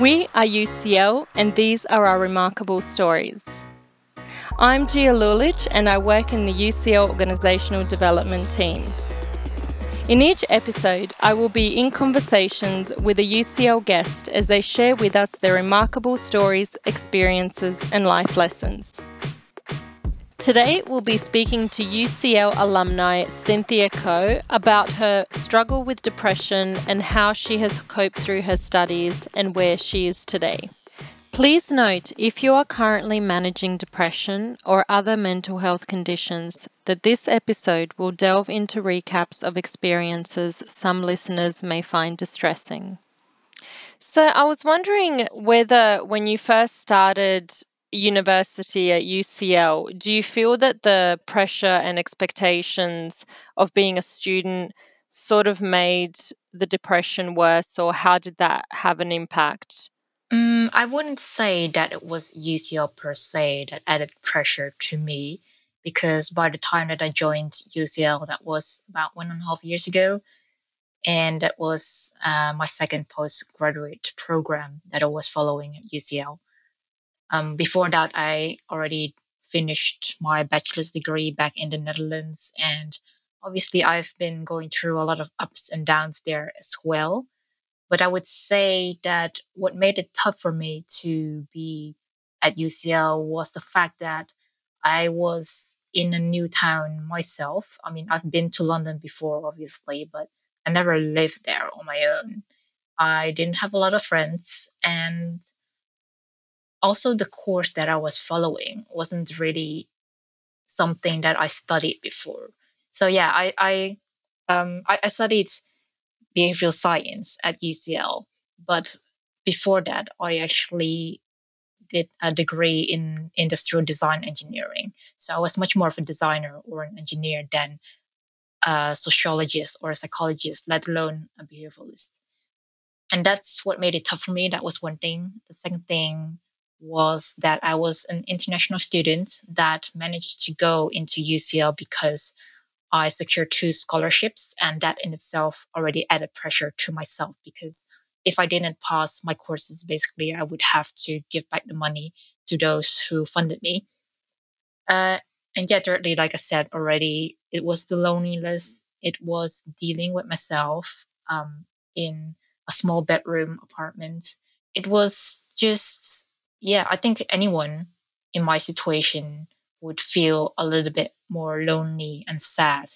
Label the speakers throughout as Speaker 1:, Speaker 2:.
Speaker 1: We are UCL, and these are our remarkable stories. I'm Gia Lulich, and I work in the UCL Organisational Development team. In each episode, I will be in conversations with a UCL guest as they share with us their remarkable stories, experiences, and life lessons. Today, we'll be speaking to UCL alumni Cynthia Ko about her struggle with depression and how she has coped through her studies and where she is today. Please note if you are currently managing depression or other mental health conditions, that this episode will delve into recaps of experiences some listeners may find distressing. So, I was wondering whether when you first started university at UCL, do you feel that the pressure and expectations of being a student sort of made the depression worse, or how did that have an impact?
Speaker 2: Mm, I wouldn't say that it was UCL per se that added pressure to me, because by the time that I joined UCL, that was about one and a half years ago, and that was uh, my second postgraduate program that I was following at UCL. Um, before that, I already finished my bachelor's degree back in the Netherlands, and obviously, I've been going through a lot of ups and downs there as well. But I would say that what made it tough for me to be at UCL was the fact that I was in a new town myself. I mean, I've been to London before, obviously, but I never lived there on my own. I didn't have a lot of friends, and also the course that I was following wasn't really something that I studied before. So yeah, I I um I, I studied behavioral science at UCL, but before that I actually did a degree in industrial design engineering. So I was much more of a designer or an engineer than a sociologist or a psychologist, let alone a behavioralist. And that's what made it tough for me. That was one thing. The second thing was that I was an international student that managed to go into UCL because I secured two scholarships, and that in itself already added pressure to myself because if I didn't pass my courses, basically, I would have to give back the money to those who funded me. Uh, and yet, thirdly, like I said already, it was the loneliness. It was dealing with myself um, in a small bedroom apartment. It was just yeah, I think anyone in my situation would feel a little bit more lonely and sad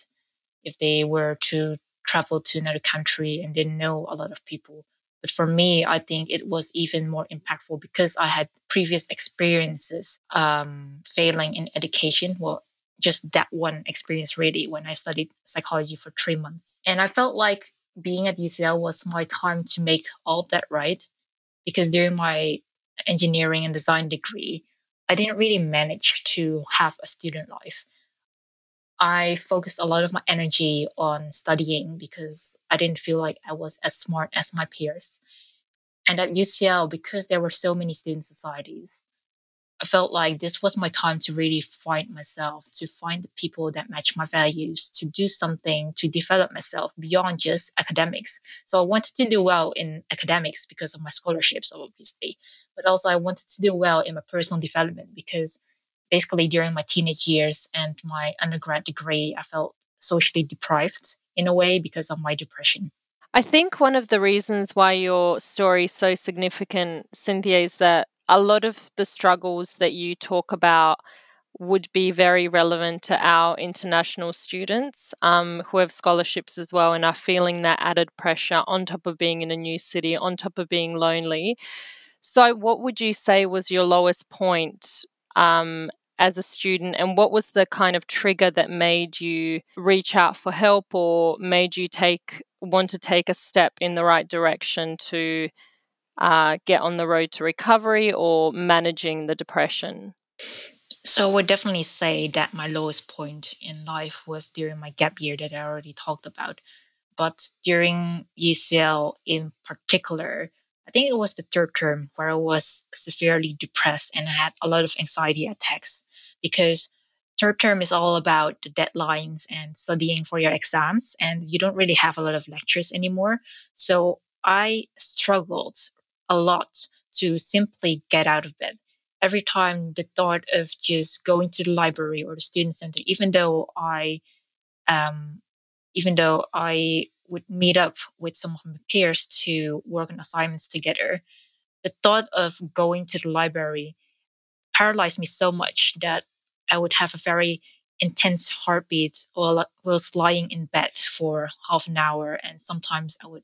Speaker 2: if they were to travel to another country and didn't know a lot of people. But for me, I think it was even more impactful because I had previous experiences um, failing in education. Well, just that one experience really when I studied psychology for three months. And I felt like being at UCL was my time to make all that right because during my engineering and design degree, I didn't really manage to have a student life. I focused a lot of my energy on studying because I didn't feel like I was as smart as my peers. And at UCL, because there were so many student societies, I felt like this was my time to really find myself, to find the people that match my values, to do something to develop myself beyond just academics. So I wanted to do well in academics because of my scholarships, obviously, but also I wanted to do well in my personal development because basically during my teenage years and my undergrad degree, I felt socially deprived in a way because of my depression.
Speaker 1: I think one of the reasons why your story is so significant, Cynthia, is that a lot of the struggles that you talk about would be very relevant to our international students um, who have scholarships as well and are feeling that added pressure on top of being in a new city, on top of being lonely. So, what would you say was your lowest point um, as a student, and what was the kind of trigger that made you reach out for help or made you take want to take a step in the right direction to uh, get on the road to recovery or managing the depression?
Speaker 2: So I would definitely say that my lowest point in life was during my gap year that I already talked about. But during UCL in particular, I think it was the third term where I was severely depressed and I had a lot of anxiety attacks because third term is all about the deadlines and studying for your exams and you don't really have a lot of lectures anymore. So I struggled a lot to simply get out of bed. Every time the thought of just going to the library or the student center, even though I, um, even though I would meet up with some of my peers to work on assignments together, the thought of going to the library paralyzed me so much that I would have a very intense heartbeat while whilst lying in bed for half an hour, and sometimes I would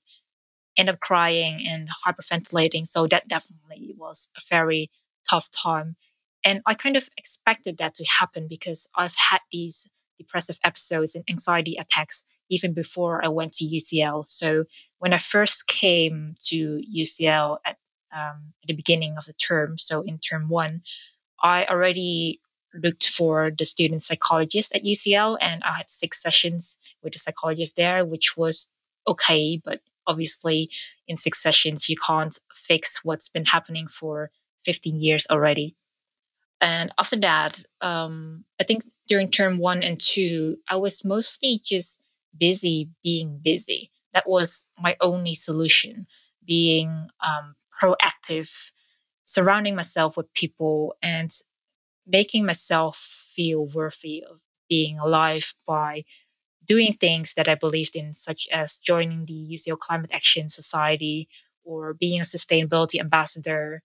Speaker 2: end up crying and hyperventilating. So that definitely was a very tough time. And I kind of expected that to happen because I've had these depressive episodes and anxiety attacks even before I went to UCL. So when I first came to UCL at, um, at the beginning of the term, so in term one, I already looked for the student psychologist at UCL and I had six sessions with the psychologist there, which was okay, but obviously in six sessions you can't fix what's been happening for 15 years already. And after that, um, I think during term one and two, I was mostly just busy being busy. That was my only solution, being um, proactive, surrounding myself with people, and making myself feel worthy of being alive by doing things that I believed in, such as joining the UCL Climate Action Society or being a sustainability ambassador.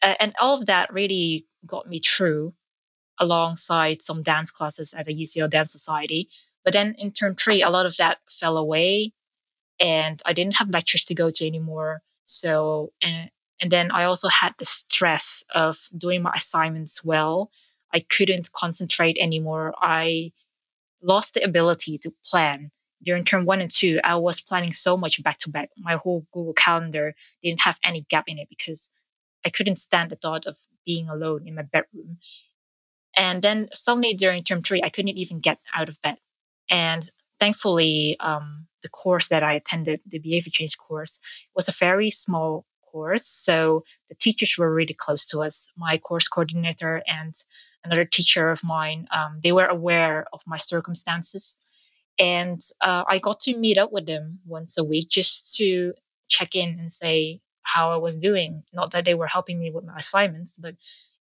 Speaker 2: Uh, and all of that really got me through alongside some dance classes at the UCL Dance Society. But then in term three, a lot of that fell away and I didn't have lectures to go to anymore. So, and, and then I also had the stress of doing my assignments well. I couldn't concentrate anymore. I lost the ability to plan. During term one and two, I was planning so much back to back. My whole Google Calendar didn't have any gap in it because I couldn't stand the thought of being alone in my bedroom. And then suddenly during term three, I couldn't even get out of bed. And thankfully, um, the course that I attended, the behavior change course, was a very small course. So the teachers were really close to us. My course coordinator and another teacher of mine, um, they were aware of my circumstances. And uh, I got to meet up with them once a week just to check in and say how I was doing. Not that they were helping me with my assignments, but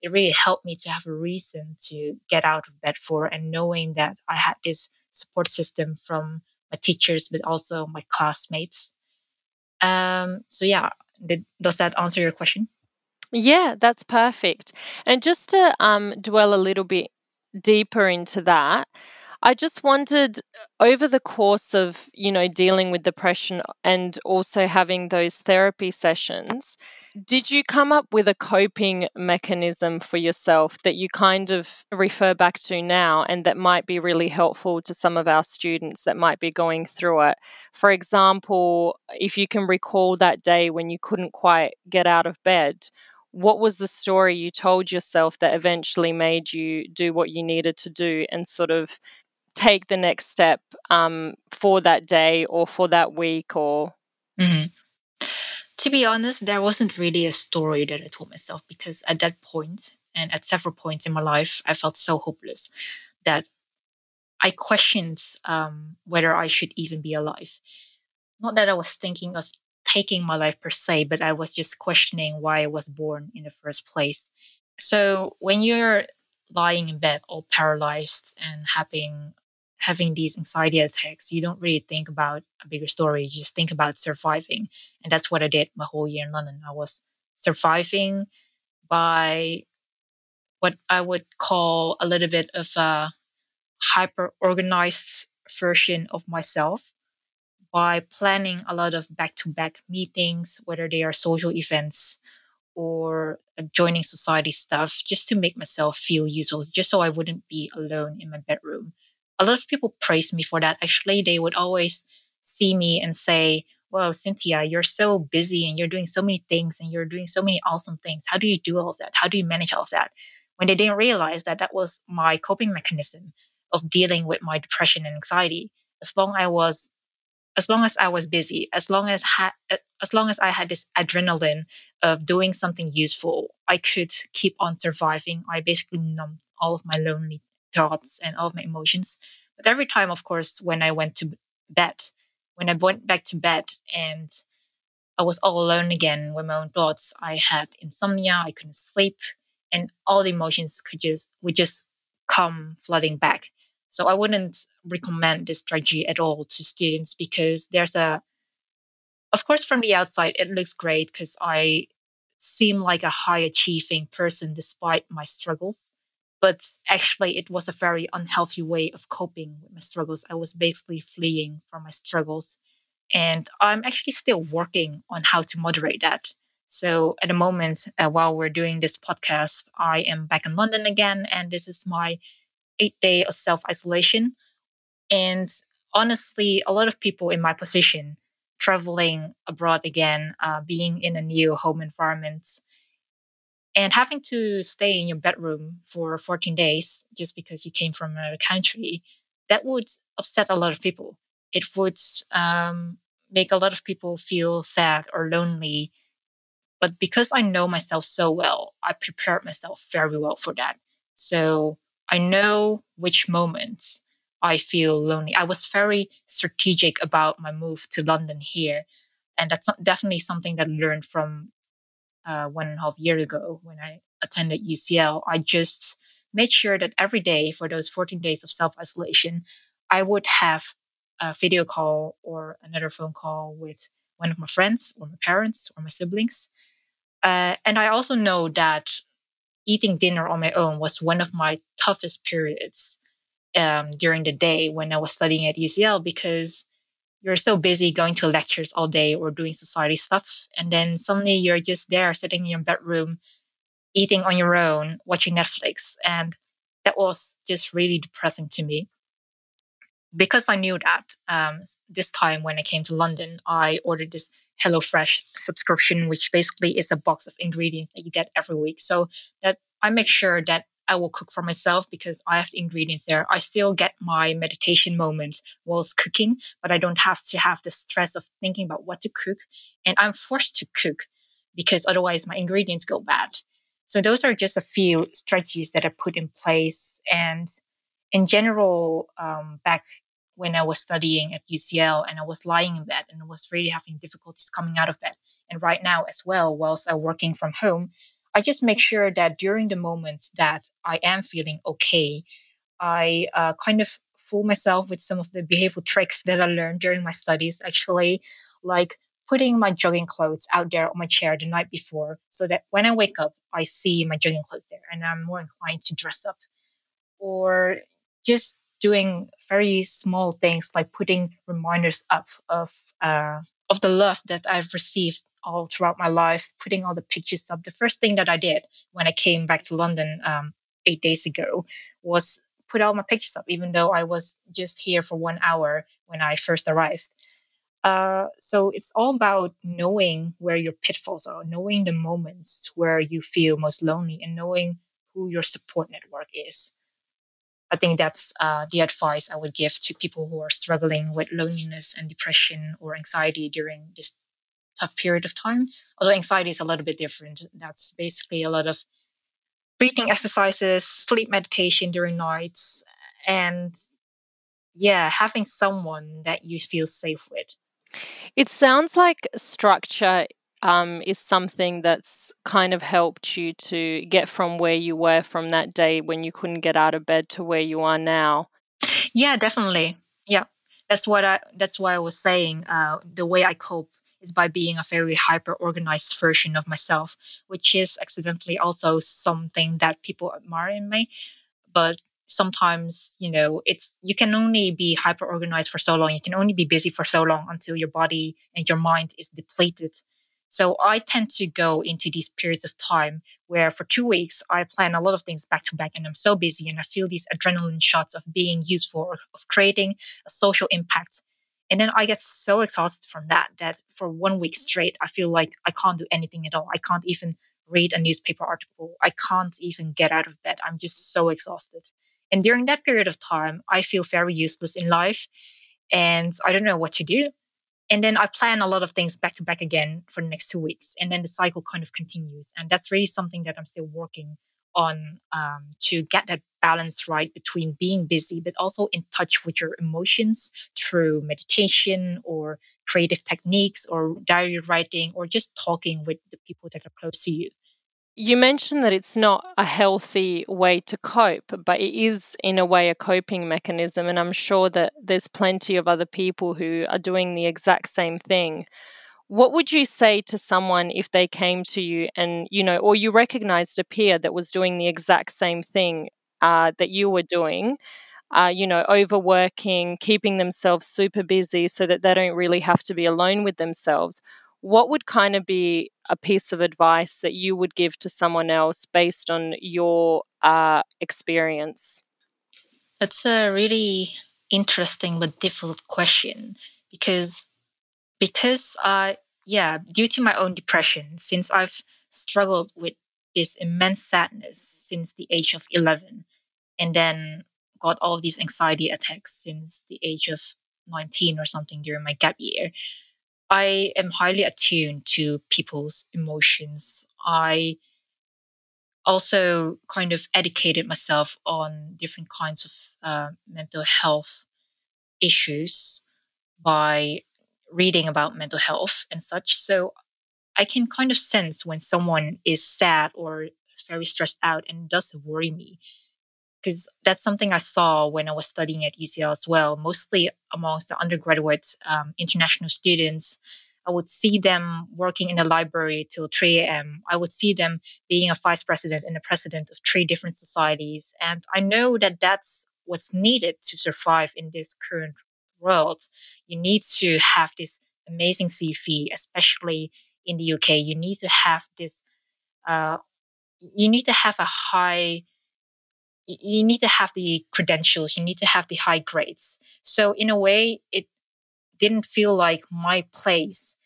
Speaker 2: it really helped me to have a reason to get out of bed for and knowing that I had this support system from my teachers, but also my classmates. Um, so yeah, did, does that answer your question?
Speaker 1: Yeah, that's perfect. And just to um, dwell a little bit deeper into that, I just wondered uh, over the course of, you know, dealing with depression and also having those therapy sessions, did you come up with a coping mechanism for yourself that you kind of refer back to now and that might be really helpful to some of our students that might be going through it? For example, if you can recall that day when you couldn't quite get out of bed, what was the story you told yourself that eventually made you do what you needed to do and sort of take the next step um, for that day or for that week or
Speaker 2: mm-hmm to be honest, there wasn't really a story that I told myself because at that point and at several points in my life, I felt so hopeless that I questioned um, whether I should even be alive. Not that I was thinking of taking my life per se, but I was just questioning why I was born in the first place. So when you're lying in bed all paralyzed and having having these anxiety attacks, you don't really think about a bigger story. You just think about surviving. And that's what I did my whole year in London. I was surviving by what I would call a little bit of a hyper organized version of myself by planning a lot of back to back meetings, whether they are social events or joining society stuff, just to make myself feel useful, just so I wouldn't be alone in my bedroom a lot of people praise me for that. Actually, they would always see me and say, Wow, Cynthia, you're so busy and you're doing so many things and you're doing so many awesome things. How do you do all of that? How do you manage all of that? When they didn't realize that that was my coping mechanism of dealing with my depression and anxiety. As long as I was as long as I was busy, as long as ha- as long as I had this adrenaline of doing something useful, I could keep on surviving. I basically numbed all of my lonely thoughts and all of my emotions. But every time, of course, when I went to bed, when I went back to bed and I was all alone again with my own thoughts. I had insomnia, I couldn't sleep, and all the emotions could just would just come flooding back. So I wouldn't recommend this strategy at all to students because there's a of course from the outside it looks great because I seem like a high achieving person despite my struggles. But actually it was a very unhealthy way of coping with my struggles. I was basically fleeing from my struggles and I'm actually still working on how to moderate that. So at the moment, uh, while we're doing this podcast, I am back in London again, and this is my eight day of self isolation. And honestly, a lot of people in my position, traveling abroad again, uh, being in a new home environment, and having to stay in your bedroom for 14 days just because you came from another country, that would upset a lot of people. It would um, make a lot of people feel sad or lonely. But because I know myself so well, I prepared myself very well for that. So I know which moments I feel lonely. I was very strategic about my move to London here. And that's definitely something that I learned from uh, one and a half year ago when I attended UCL. I just made sure that every day for those 14 days of self isolation, I would have a video call or another phone call with one of my friends or my parents or my siblings. Uh, and I also know that eating dinner on my own was one of my toughest periods um, during the day when I was studying at UCL because you're so busy going to lectures all day or doing society stuff. And then suddenly you're just there sitting in your bedroom, eating on your own, watching Netflix. And that was just really depressing to me because I knew that um, this time when I came to London, I ordered this HelloFresh subscription, which basically is a box of ingredients that you get every week. So that I make sure that I will cook for myself because I have the ingredients there. I still get my meditation moments whilst cooking, but I don't have to have the stress of thinking about what to cook. And I'm forced to cook because otherwise my ingredients go bad. So those are just a few strategies that I put in place. And in general, um, back when I was studying at UCL and I was lying in bed and was really having difficulties coming out of bed. And right now as well, whilst I'm working from home, I just make sure that during the moments that I am feeling okay, I uh, kind of fool myself with some of the behavioral tricks that I learned during my studies, actually, like putting my jogging clothes out there on my chair the night before so that when I wake up, I see my jogging clothes there and I'm more inclined to dress up. Or just doing very small things like putting reminders up of uh, of the love that I've received all throughout my life, putting all the pictures up. The first thing that I did when I came back to London um, eight days ago was put all my pictures up, even though I was just here for one hour when I first arrived. Uh, so it's all about knowing where your pitfalls are, knowing the moments where you feel most lonely, and knowing who your support network is. I think that's uh, the advice I would give to people who are struggling with loneliness and depression or anxiety during this tough period of time. Although anxiety is a little bit different. That's basically a lot of breathing exercises, sleep meditation during nights, and yeah, having someone that you feel safe with.
Speaker 1: It sounds like structure um, is something that's kind of helped you to get from where you were from that day when you couldn't get out of bed to where you are now.
Speaker 2: Yeah, definitely. Yeah, that's what I. That's why I was saying. Uh, the way I cope is by being a very hyper organized version of myself, which is accidentally also something that people admire in me. But sometimes you know it's you can only be hyper organized for so long you can only be busy for so long until your body and your mind is depleted so I tend to go into these periods of time where for two weeks I plan a lot of things back to back and I'm so busy and I feel these adrenaline shots of being useful, of creating a social impact. And then I get so exhausted from that that for one week straight, I feel like I can't do anything at all. I can't even read a newspaper article. I can't even get out of bed. I'm just so exhausted. And during that period of time, I feel very useless in life and I don't know what to do and then I plan a lot of things back to back again for the next two weeks, and then the cycle kind of continues, and that's really something that I'm still working on um, to get that balance right between being busy but also in touch with your emotions through meditation or creative techniques or diary writing or just talking with the people that are close to you
Speaker 1: you mentioned that it's not a healthy way to cope, but it is, in a way, a coping mechanism. And I'm sure that there's plenty of other people who are doing the exact same thing. What would you say to someone if they came to you and, you know, or you recognized a peer that was doing the exact same thing uh, that you were doing? Uh, you know, overworking, keeping themselves super busy so that they don't really have to be alone with themselves what would kind of be a piece of advice that you would give to someone else based on your uh, experience?
Speaker 2: That's a really interesting but difficult question because because I yeah due to my own depression since I've struggled with this immense sadness since the age of 11 and then got all these anxiety attacks since the age of 19 or something during my gap year I am highly attuned to people's emotions. I also kind of educated myself on different kinds of uh, mental health issues by reading about mental health and such. So I can kind of sense when someone is sad or very stressed out and does worry me because that's something I saw when I was studying at UCL as well, mostly amongst the undergraduate um, international students. I would see them working in the library till 3 a.m. I would see them being a vice president and a president of three different societies. And I know that that's what's needed to survive in this current world. You need to have this amazing CV, especially in the UK. You need to have this, uh, you need to have a high you need to have the credentials, you need to have the high grades. So, in a way, it didn't feel like my place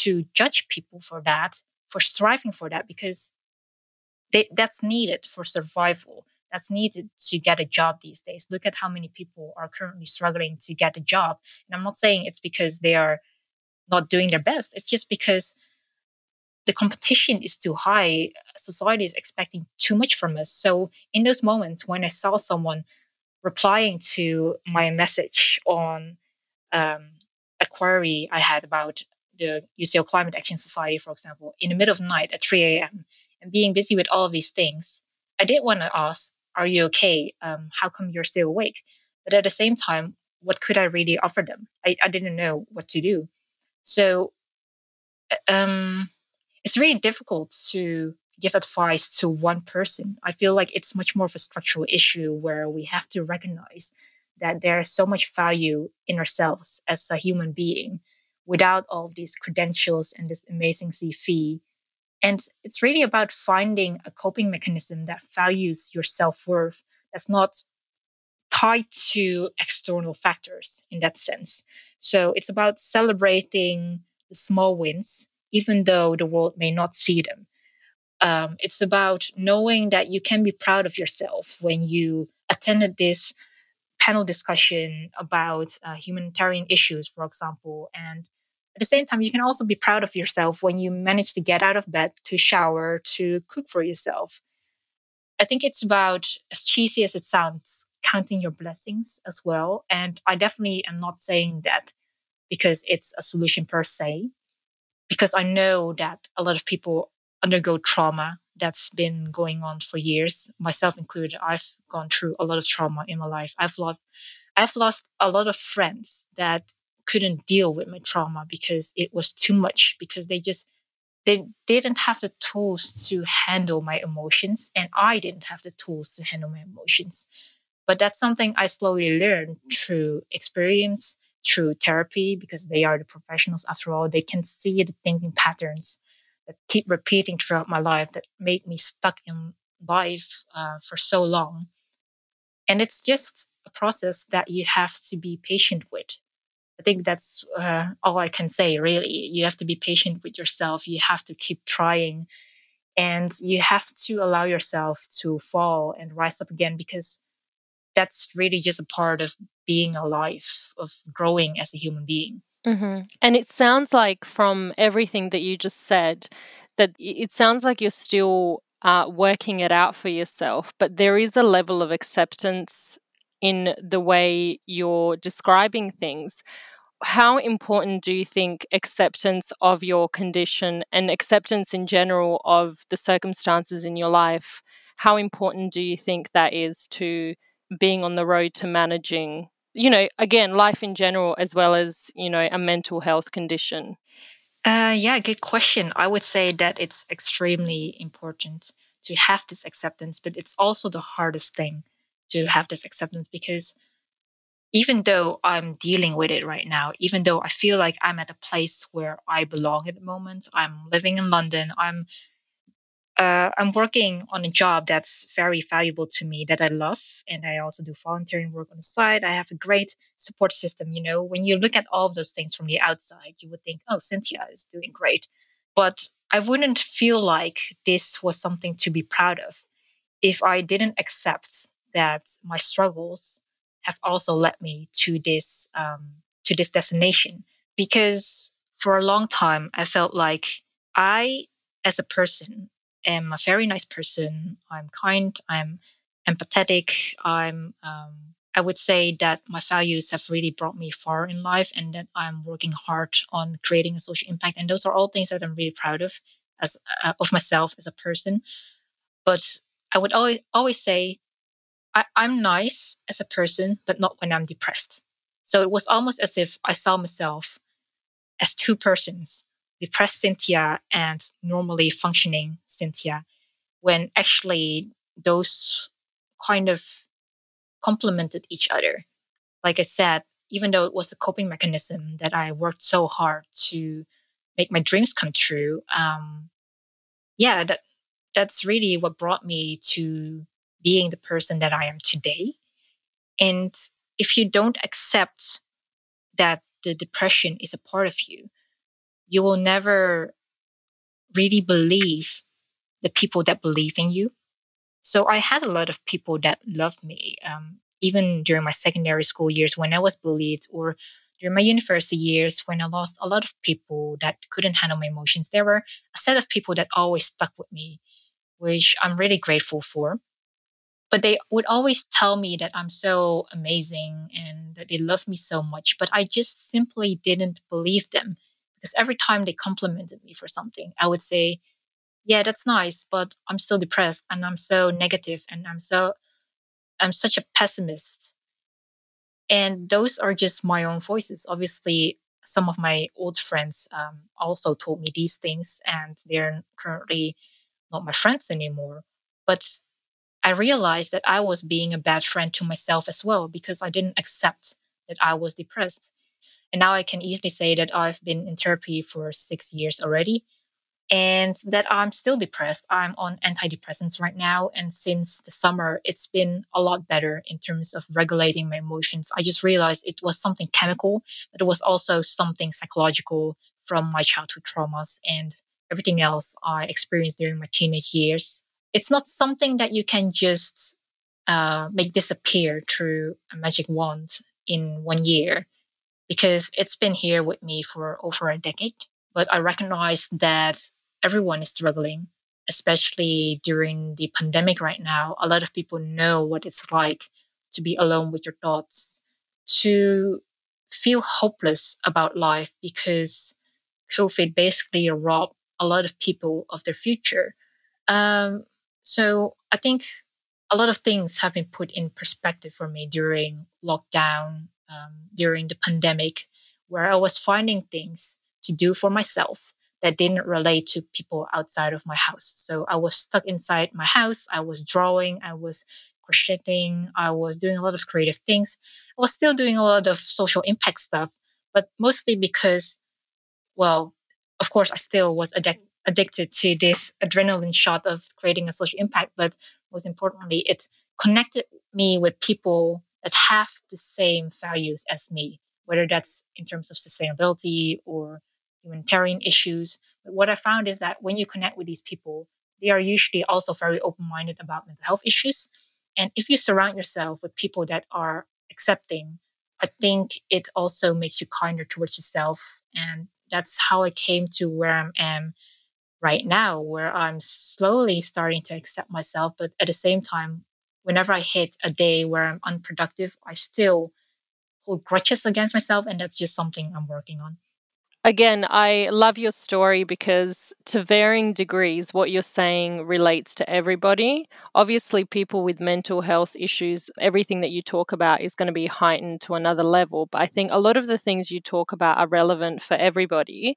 Speaker 2: to judge people for that, for striving for that, because they, that's needed for survival. That's needed to get a job these days. Look at how many people are currently struggling to get a job. And I'm not saying it's because they are not doing their best, it's just because the competition is too high. Society is expecting too much from us. So in those moments when I saw someone replying to my message on um, a query I had about the UCL Climate Action Society, for example, in the middle of the night at 3 a.m. and being busy with all these things, I did want to ask, "Are you okay? Um, how come you're still awake?" But at the same time, what could I really offer them? I, I didn't know what to do. So um, it's really difficult to give advice to one person. I feel like it's much more of a structural issue where we have to recognize that there's so much value in ourselves as a human being without all of these credentials and this amazing CV. And it's really about finding a coping mechanism that values your self worth, that's not tied to external factors in that sense. So it's about celebrating the small wins even though the world may not see them. Um, it's about knowing that you can be proud of yourself when you attended this panel discussion about uh, humanitarian issues, for example. And at the same time, you can also be proud of yourself when you manage to get out of bed, to shower, to cook for yourself. I think it's about, as cheesy as it sounds, counting your blessings as well. And I definitely am not saying that because it's a solution per se because I know that a lot of people undergo trauma that's been going on for years, myself included. I've gone through a lot of trauma in my life. I've lost I've lost a lot of friends that couldn't deal with my trauma because it was too much because they just they didn't have the tools to handle my emotions and I didn't have the tools to handle my emotions. But that's something I slowly learned through experience through therapy because they are the professionals after all. They can see the thinking patterns that keep repeating throughout my life that make me stuck in life uh, for so long. And it's just a process that you have to be patient with. I think that's uh, all I can say, really. You have to be patient with yourself. You have to keep trying. And you have to allow yourself to fall and rise up again because that's really just a part of being alive, of growing as a human being.
Speaker 1: Mm-hmm. And it sounds like from everything that you just said, that it sounds like you're still uh, working it out for yourself, but there is a level of acceptance in the way you're describing things. How important do you think acceptance of your condition and acceptance in general of the circumstances in your life, how important do you think that is to being on the road to managing, you know, again, life in general, as well as, you know, a mental health condition?
Speaker 2: Uh, yeah, good question. I would say that it's extremely important to have this acceptance, but it's also the hardest thing to have this acceptance because even though I'm dealing with it right now, even though I feel like I'm at a place where I belong at the moment, I'm living in London, I'm uh, I'm working on a job that's very valuable to me that I love, and I also do volunteering work on the side. I have a great support system. You know, when you look at all of those things from the outside, you would think, "Oh, Cynthia is doing great," but I wouldn't feel like this was something to be proud of if I didn't accept that my struggles have also led me to this um, to this destination. Because for a long time, I felt like I, as a person, am a very nice person. I'm kind. I'm empathetic. I'm. Um, I would say that my values have really brought me far in life, and that I'm working hard on creating a social impact. And those are all things that I'm really proud of, as uh, of myself as a person. But I would always always say I, I'm nice as a person, but not when I'm depressed. So it was almost as if I saw myself as two persons depressed Cynthia and normally functioning Cynthia, when actually those kind of complemented each other. Like I said, even though it was a coping mechanism that I worked so hard to make my dreams come true, um, yeah, that that's really what brought me to being the person that I am today. And if you don't accept that the depression is a part of you, you will never really believe the people that believe in you. So I had a lot of people that loved me, um, even during my secondary school years when I was bullied, or during my university years when I lost a lot of people that couldn't handle my emotions. There were a set of people that always stuck with me, which I'm really grateful for. But they would always tell me that I'm so amazing and that they love me so much, but I just simply didn't believe them because every time they complimented me for something, I would say, "Yeah, that's nice, but I'm still depressed and I'm so negative and I'm so I'm such a pessimist." And those are just my own voices. Obviously, some of my old friends um, also told me these things, and they're currently not my friends anymore. But I realized that I was being a bad friend to myself as well because I didn't accept that I was depressed. And now I can easily say that I've been in therapy for six years already and that I'm still depressed. I'm on antidepressants right now. And since the summer, it's been a lot better in terms of regulating my emotions. I just realized it was something chemical, but it was also something psychological from my childhood traumas and everything else I experienced during my teenage years. It's not something that you can just uh, make disappear through a magic wand in one year because it's been here with me for over a decade. But I recognize that everyone is struggling, especially during the pandemic right now. A lot of people know what it's like to be alone with your thoughts, to feel hopeless about life because COVID basically robbed a lot of people of their future. Um, so I think a lot of things have been put in perspective for me during lockdown um, during the pandemic where I was finding things to do for myself that didn't relate to people outside of my house. So I was stuck inside my house. I was drawing, I was crocheting, I was doing a lot of creative things. I was still doing a lot of social impact stuff, but mostly because, well, of course, I still was addic- addicted to this adrenaline shot of creating a social impact, but most importantly, it connected me with people that have the same values as me, whether that's in terms of sustainability or humanitarian issues. But what I found is that when you connect with these people, they are usually also very open minded about mental health issues. And if you surround yourself with people that are accepting, I think it also makes you kinder towards yourself. And that's how I came to where I am right now where I'm slowly starting to accept myself. But at the same time, whenever I hit a day where I'm unproductive, I still hold grudges against myself. And that's just something I'm working on.
Speaker 1: Again, I love your story because to varying degrees, what you're saying relates to everybody. Obviously, people with mental health issues, everything that you talk about is going to be heightened to another level. But I think a lot of the things you talk about are relevant for everybody.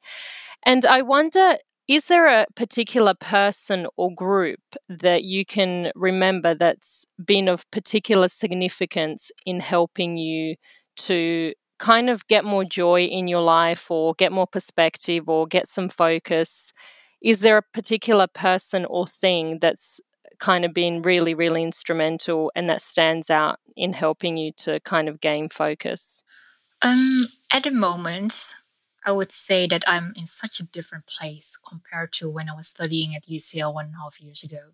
Speaker 1: And I wonder is there a particular person or group that you can remember that's been of particular significance in helping you to kind of get more joy in your life or get more perspective or get some focus? Is there a particular person or thing that's kind of been really, really instrumental and that stands out in helping you to kind of gain focus?
Speaker 2: Um, at the moment, I would say that I'm in such a different place compared to when I was studying at UCL one and a half years ago.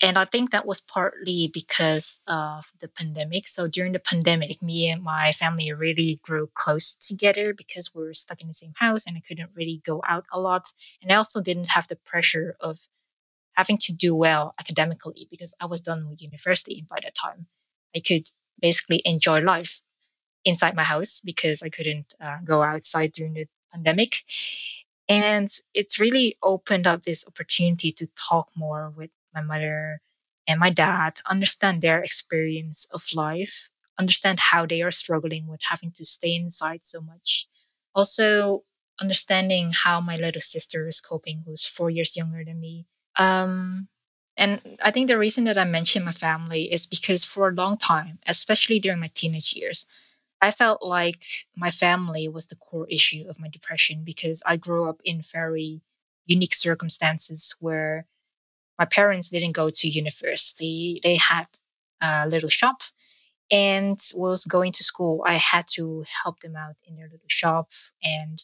Speaker 2: And I think that was partly because of the pandemic. So during the pandemic, me and my family really grew close together because we were stuck in the same house and I couldn't really go out a lot. And I also didn't have the pressure of having to do well academically because I was done with university by that time. I could basically enjoy life inside my house because I couldn't uh, go outside during the pandemic. And it's really opened up this opportunity to talk more with my mother and my dad, understand their experience of life, understand how they are struggling with having to stay inside so much. Also, understanding how my little sister is coping, who's four years younger than me. Um, and I think the reason that I mention my family is because for a long time, especially during my teenage years, I felt like my family was the core issue of my depression because I grew up in very unique circumstances where my parents didn't go to university. They had a little shop and was going to school. I had to help them out in their little shop. And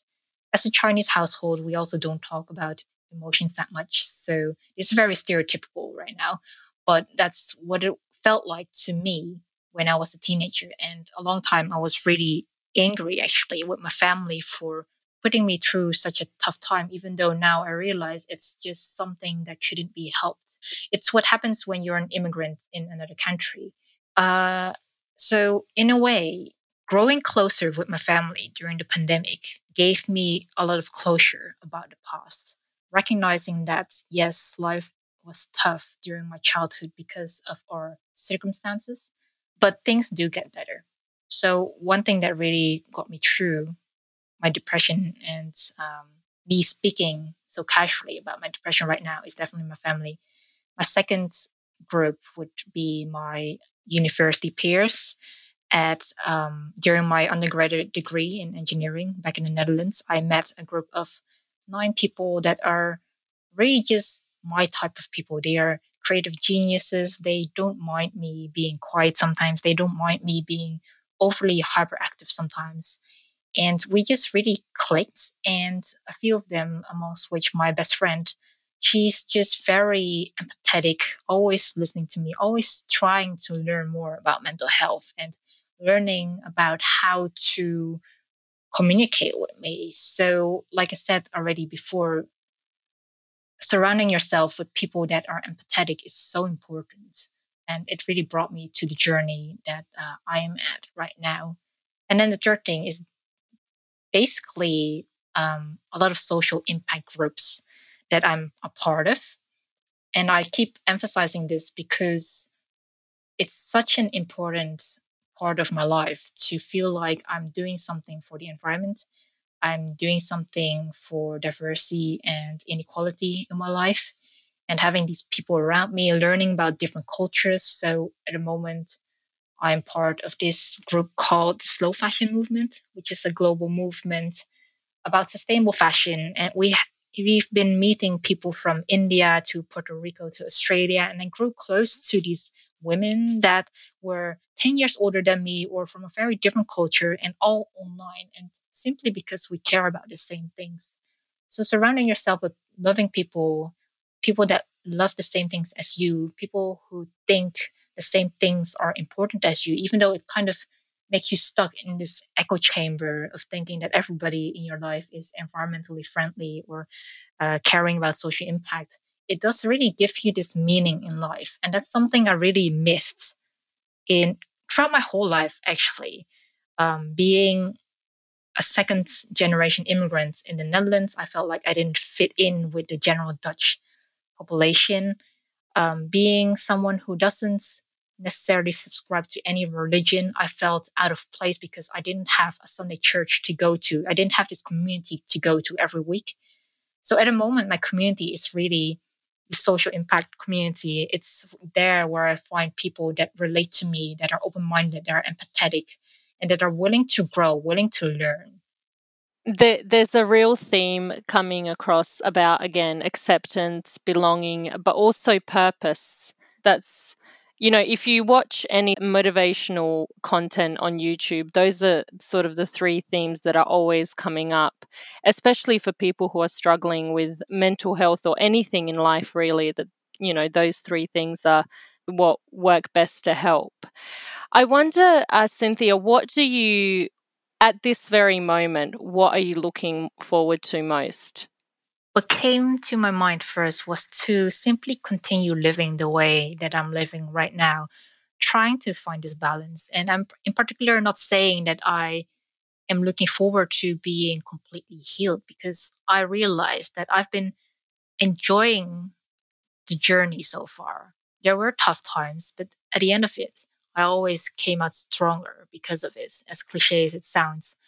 Speaker 2: as a Chinese household, we also don't talk about emotions that much. So it's very stereotypical right now. But that's what it felt like to me when I was a teenager. And a long time, I was really angry actually with my family for putting me through such a tough time, even though now I realize it's just something that couldn't be helped. It's what happens when you're an immigrant in another country. Uh, so, in a way, growing closer with my family during the pandemic gave me a lot of closure about the past, recognizing that, yes, life was tough during my childhood because of our circumstances, but things do get better. So, one thing that really got me through my depression and um, me speaking so casually about my depression right now is definitely my family. My second group would be my university peers. At um, during my undergraduate degree in engineering back in the Netherlands, I met a group of nine people that are really just my type of people. They are creative geniuses. They don't mind me being quiet sometimes. They don't mind me being overly hyperactive sometimes. And we just really clicked. And a few of them, amongst which my best friend, she's just very empathetic, always listening to me, always trying to learn more about mental health and learning about how to communicate with me. So, like I said already before, surrounding yourself with people that are empathetic is so important. And it really brought me to the journey that uh, I am at right now. And then the third thing is basically um, a lot of social impact groups that I'm a part of. And I keep emphasizing this because it's such an important part of my life to feel like I'm doing something for the environment. I'm doing something for diversity and inequality in my life and having these people around me learning about different cultures. So at the moment, I'm part of this group called the Slow Fashion Movement, which is a global movement about sustainable fashion. And we we've been meeting people from India to Puerto Rico to Australia, and I grew close to these women that were 10 years older than me or from a very different culture and all online and simply because we care about the same things. So surrounding yourself with loving people people that love the same things as you people who think the same things are important as you, even though it kind of makes you stuck in this echo chamber of thinking that everybody in your life is environmentally friendly or uh, caring about social impact it does really give you this meaning in life and that's something i really missed in throughout my whole life actually um, being a second generation immigrant in the netherlands i felt like i didn't fit in with the general dutch population um, being someone who doesn't necessarily subscribe to any religion, I felt out of place because I didn't have a Sunday church to go to. I didn't have this community to go to every week. So at the moment, my community is really the social impact community. It's there where I find people that relate to me, that are open minded, that are empathetic, and that are willing to grow, willing to learn
Speaker 1: there, there's a real theme coming across about again acceptance belonging but also purpose that's you know if you watch any motivational content on youtube those are sort of the three themes that are always coming up especially for people who are struggling with mental health or anything in life really that you know those three things are what work best to help i wonder uh, cynthia what do you at this very moment, what are you looking forward to most?
Speaker 2: What came to my mind first was to simply continue living the way that I'm living right now, trying to find this balance. And I'm in particular not saying that I am looking forward to being completely healed because I realized that I've been enjoying the journey so far. There were tough times, but at the end of it, I always came out stronger because of it, as cliche as it sounds.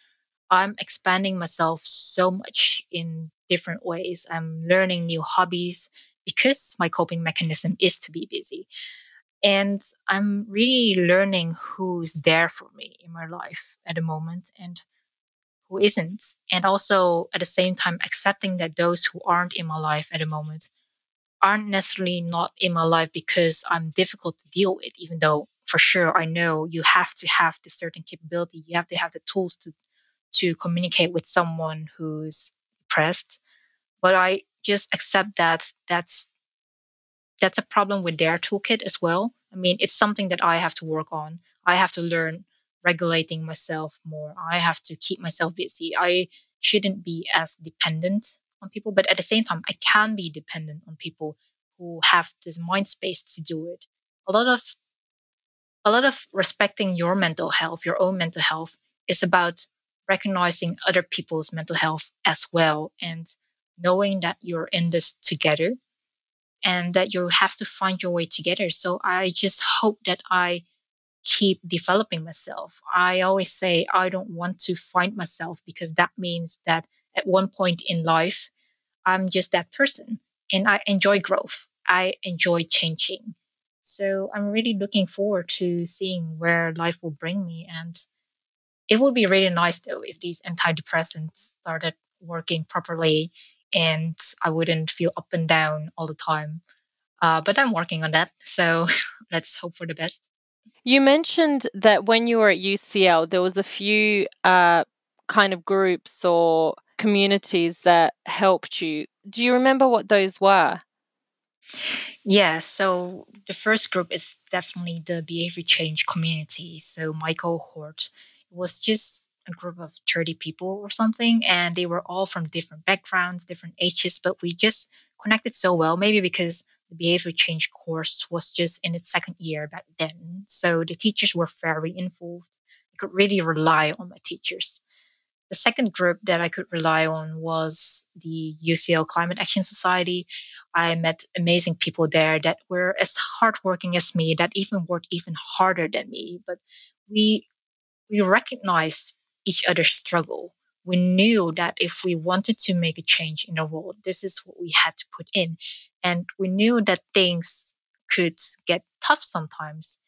Speaker 2: I'm expanding myself so much in different ways. I'm learning new hobbies because my coping mechanism is to be busy. And I'm really learning who's there for me in my life at the moment and who isn't. And also at the same time, accepting that those who aren't in my life at the moment aren't necessarily not in my life because I'm difficult to deal with, even though for sure I know you have to have the certain capability, you have to have the tools to to communicate with someone who's depressed. But I just accept that that's that's a problem with their toolkit as well. I mean, it's something that I have to work on. I have to learn regulating myself more. I have to keep myself busy. I shouldn't be as dependent on people, but at the same time, I can be dependent on people who have this mind space to do it. A lot of a lot of respecting your mental health, your own mental health, is about recognizing other people's mental health as well and knowing that you're in this together and that you have to find your way together. So I just hope that I keep developing myself. I always say I don't want to find myself because that means that at one point in life, I'm just that person and I enjoy growth. I enjoy changing. So I'm really looking forward to seeing where life will bring me. And it would be really nice though if these antidepressants started working properly and I wouldn't feel up and down all the time. Uh, but I'm working on that. So let's hope for the best.
Speaker 1: You mentioned that when you were at UCL, there was a few uh, kind of groups or communities that helped you. Do you remember what those were?
Speaker 2: Yeah, so the first group is definitely the behavior change community. So Michael cohort was just a group of 30 people or something, and they were all from different backgrounds, different ages, but we just connected so well, maybe because the behavior change course was just in its second year back then. So the teachers were very involved. I could really rely on my teachers. The second group that I could rely on was the UCL Climate Action Society. I met amazing people there that were as hardworking as me, that even worked even harder than me. But we we recognized each other's struggle. We knew that if we wanted to make a change in the world, this is what we had to put in. And we knew that things could get tough sometimes,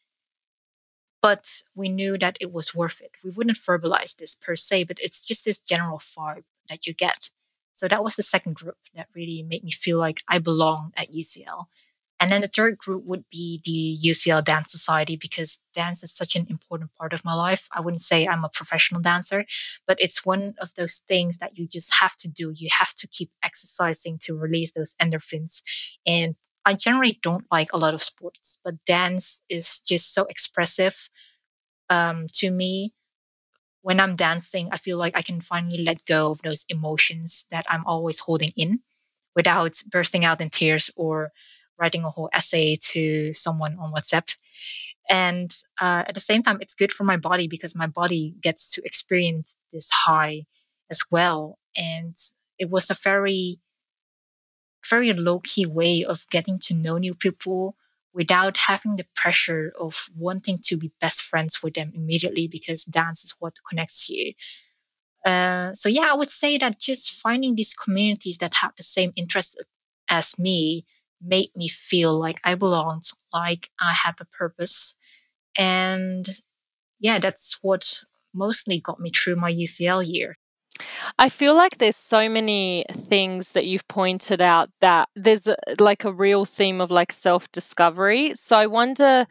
Speaker 2: but we knew that it was worth it. We wouldn't verbalize this per se, but it's just this general vibe that you get. So that was the second group that really made me feel like I belong at UCL. And then the third group would be the UCL Dance Society because dance is such an important part of my life. I wouldn't say I'm a professional dancer, but it's one of those things that you just have to do. You have to keep exercising to release those endorphins. And I generally don't like a lot of sports, but dance is just so expressive um, to me when I'm dancing, I feel like I can finally let go of those emotions that I'm always holding in without bursting out in tears or writing a whole essay to someone on WhatsApp. And uh, at the same time, it's good for my body because my body gets to experience this high as well. And it was a very, very low key way of getting to know new people without having the pressure of wanting to be best friends with them immediately because dance is what connects you. Uh, so yeah, I would say that just finding these communities that have the same interests as me made me feel like I belonged, like I had a purpose, and yeah, that's what mostly got me through my UCL year.
Speaker 1: I feel like there's so many things that you've pointed out that there's a, like a real theme of like self discovery. So I wonder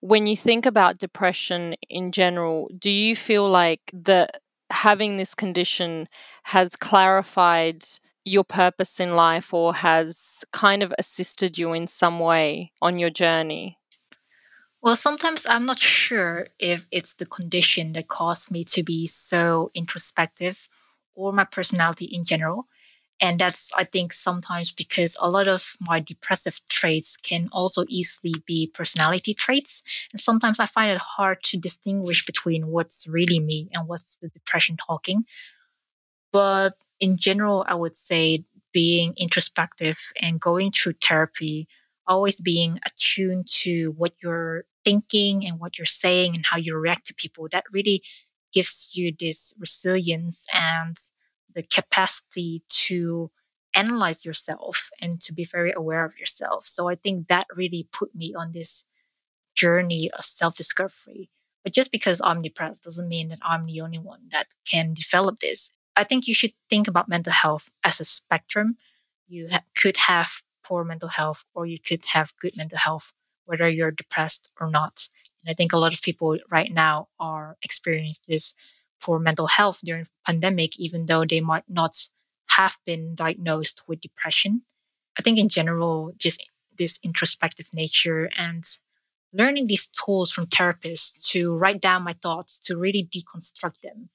Speaker 1: when you think about depression in general, do you feel like that having this condition has clarified your purpose in life or has kind of assisted you in some way on your journey?
Speaker 2: Well, sometimes I'm not sure if it's the condition that caused me to be so introspective or my personality in general. And that's, I think, sometimes because a lot of my depressive traits can also easily be personality traits. And sometimes I find it hard to distinguish between what's really me and what's the depression talking. But in general, I would say being introspective and going through therapy, always being attuned to what you're thinking and what you're saying and how you react to people, that really gives you this resilience and the capacity to analyze yourself and to be very aware of yourself. So I think that really put me on this journey of self discovery. But just because I'm depressed doesn't mean that I'm the only one that can develop this. I think you should think about mental health as a spectrum. You ha- could have poor mental health or you could have good mental health, whether you're depressed or not. And I think a lot of people right now are experiencing this poor mental health during pandemic, even though they might not have been diagnosed with depression. I think in general, just this introspective nature and learning these tools from therapists to write down my thoughts, to really deconstruct them,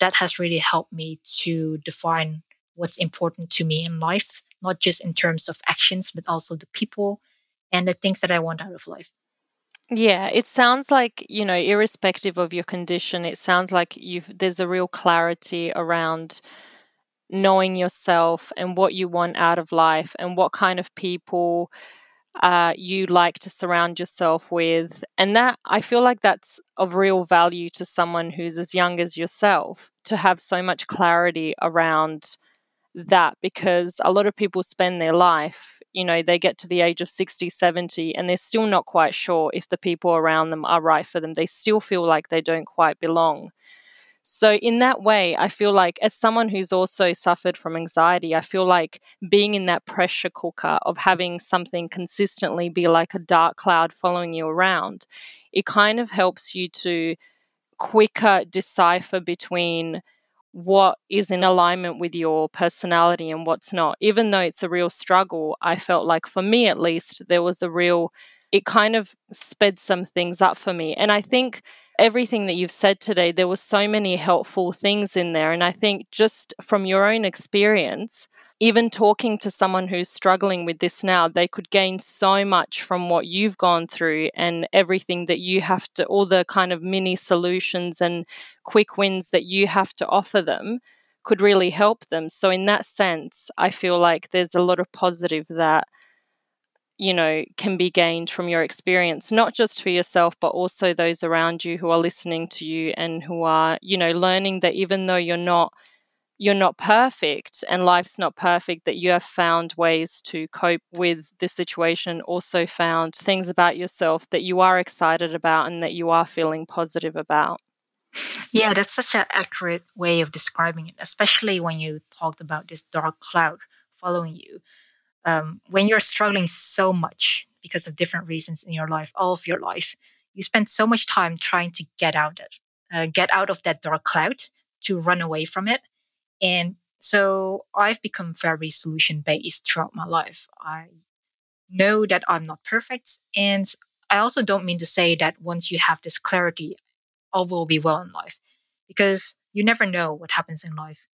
Speaker 2: that has really helped me to define what's important to me in life, not just in terms of actions, but also the people and the things that I want out of life.
Speaker 1: Yeah, it sounds like, you know, irrespective of your condition, it sounds like you've there's a real clarity around knowing yourself and what you want out of life and what kind of people uh, you like to surround yourself with. And that I feel like that's of real value to someone who's as young as yourself to have so much clarity around that because a lot of people spend their life, you know, they get to the age of 60, 70, and they're still not quite sure if the people around them are right for them. They still feel like they don't quite belong. So, in that way, I feel like, as someone who's also suffered from anxiety, I feel like being in that pressure cooker of having something consistently be like a dark cloud following you around, it kind of helps you to quicker decipher between what is in alignment with your personality and what's not. Even though it's a real struggle, I felt like for me at least, there was a real, it kind of sped some things up for me. And I think everything that you've said today, there were so many helpful things in there. And I think just from your own experience, even talking to someone who's struggling with this now, they could gain so much from what you've gone through and everything that you have to, all the kind of mini solutions and quick wins that you have to offer them could really help them. So, in that sense, I feel like there's a lot of positive that you know can be gained from your experience not just for yourself but also those around you who are listening to you and who are you know learning that even though you're not you're not perfect and life's not perfect, that you have found ways to cope with this situation, also found things about yourself that you are excited about and that you are feeling positive about.
Speaker 2: Yeah, that's such an accurate way of describing it, especially when you talked about this dark cloud following you. Um, when you're struggling so much because of different reasons in your life, all of your life, you spend so much time trying to get out of, uh, get out of that dark cloud, to run away from it, and so I've become very solution based throughout my life. I know that I'm not perfect. And I also don't mean to say that once you have this clarity, all will be well in life. because you never know what happens in life.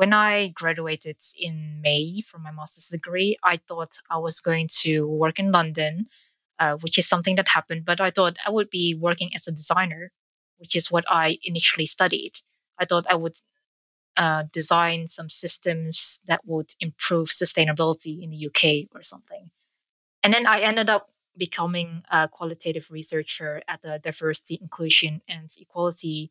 Speaker 2: When I graduated in May from my master's degree, I thought I was going to work in London, uh, which is something that happened, but I thought I would be working as a designer, which is what I initially studied. I thought I would uh, design some systems that would improve sustainability in the UK or something. And then I ended up becoming a qualitative researcher at the Diversity, Inclusion, and Equality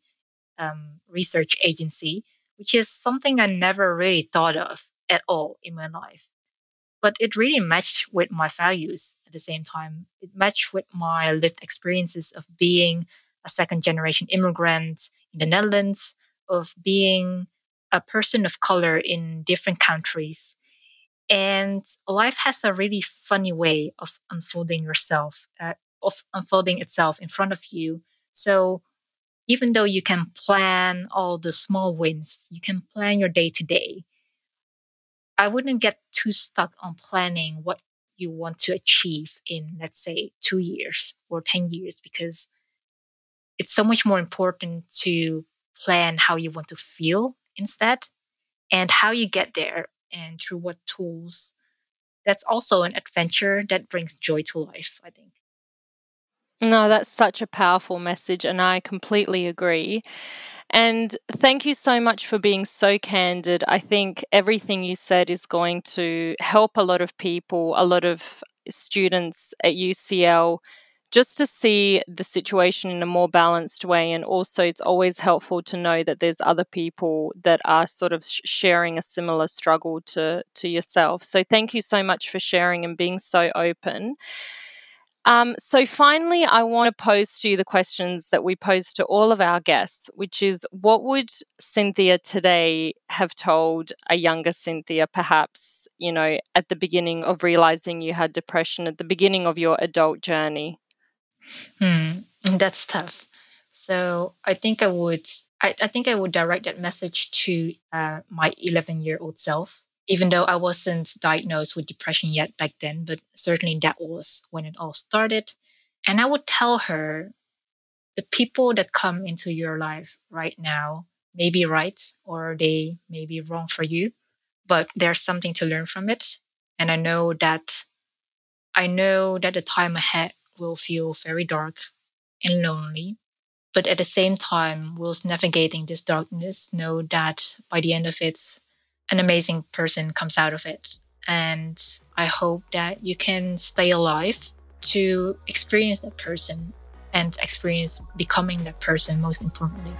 Speaker 2: um, Research Agency, which is something I never really thought of at all in my life. But it really matched with my values at the same time. It matched with my lived experiences of being a second generation immigrant in the Netherlands, of being a person of color in different countries. And life has a really funny way of unfolding yourself, uh, of unfolding itself in front of you. So even though you can plan all the small wins, you can plan your day to day. I wouldn't get too stuck on planning what you want to achieve in, let's say, two years or 10 years, because it's so much more important to plan how you want to feel instead and how you get there and through what tools. That's also an adventure that brings joy to life, I think.
Speaker 1: No, that's such a powerful message, and I completely agree. And thank you so much for being so candid. I think everything you said is going to help a lot of people, a lot of students at UCL just to see the situation in a more balanced way. And also, it's always helpful to know that there's other people that are sort of sharing a similar struggle to, to yourself. So, thank you so much for sharing and being so open. Um, so, finally, I want to pose to you the questions that we pose to all of our guests, which is what would Cynthia today have told a younger Cynthia, perhaps, you know, at the beginning of realizing you had depression, at the beginning of your adult journey?
Speaker 2: Hmm, that's tough. So I think I would I, I think I would direct that message to uh, my 11 year old self, even though I wasn't diagnosed with depression yet back then, but certainly that was when it all started. And I would tell her the people that come into your life right now may be right or they may be wrong for you, but there's something to learn from it. And I know that I know that the time ahead will feel very dark and lonely. But at the same time, whilst navigating this darkness, know that by the end of it, an amazing person comes out of it. And I hope that you can stay alive to experience that person and experience becoming that person, most importantly.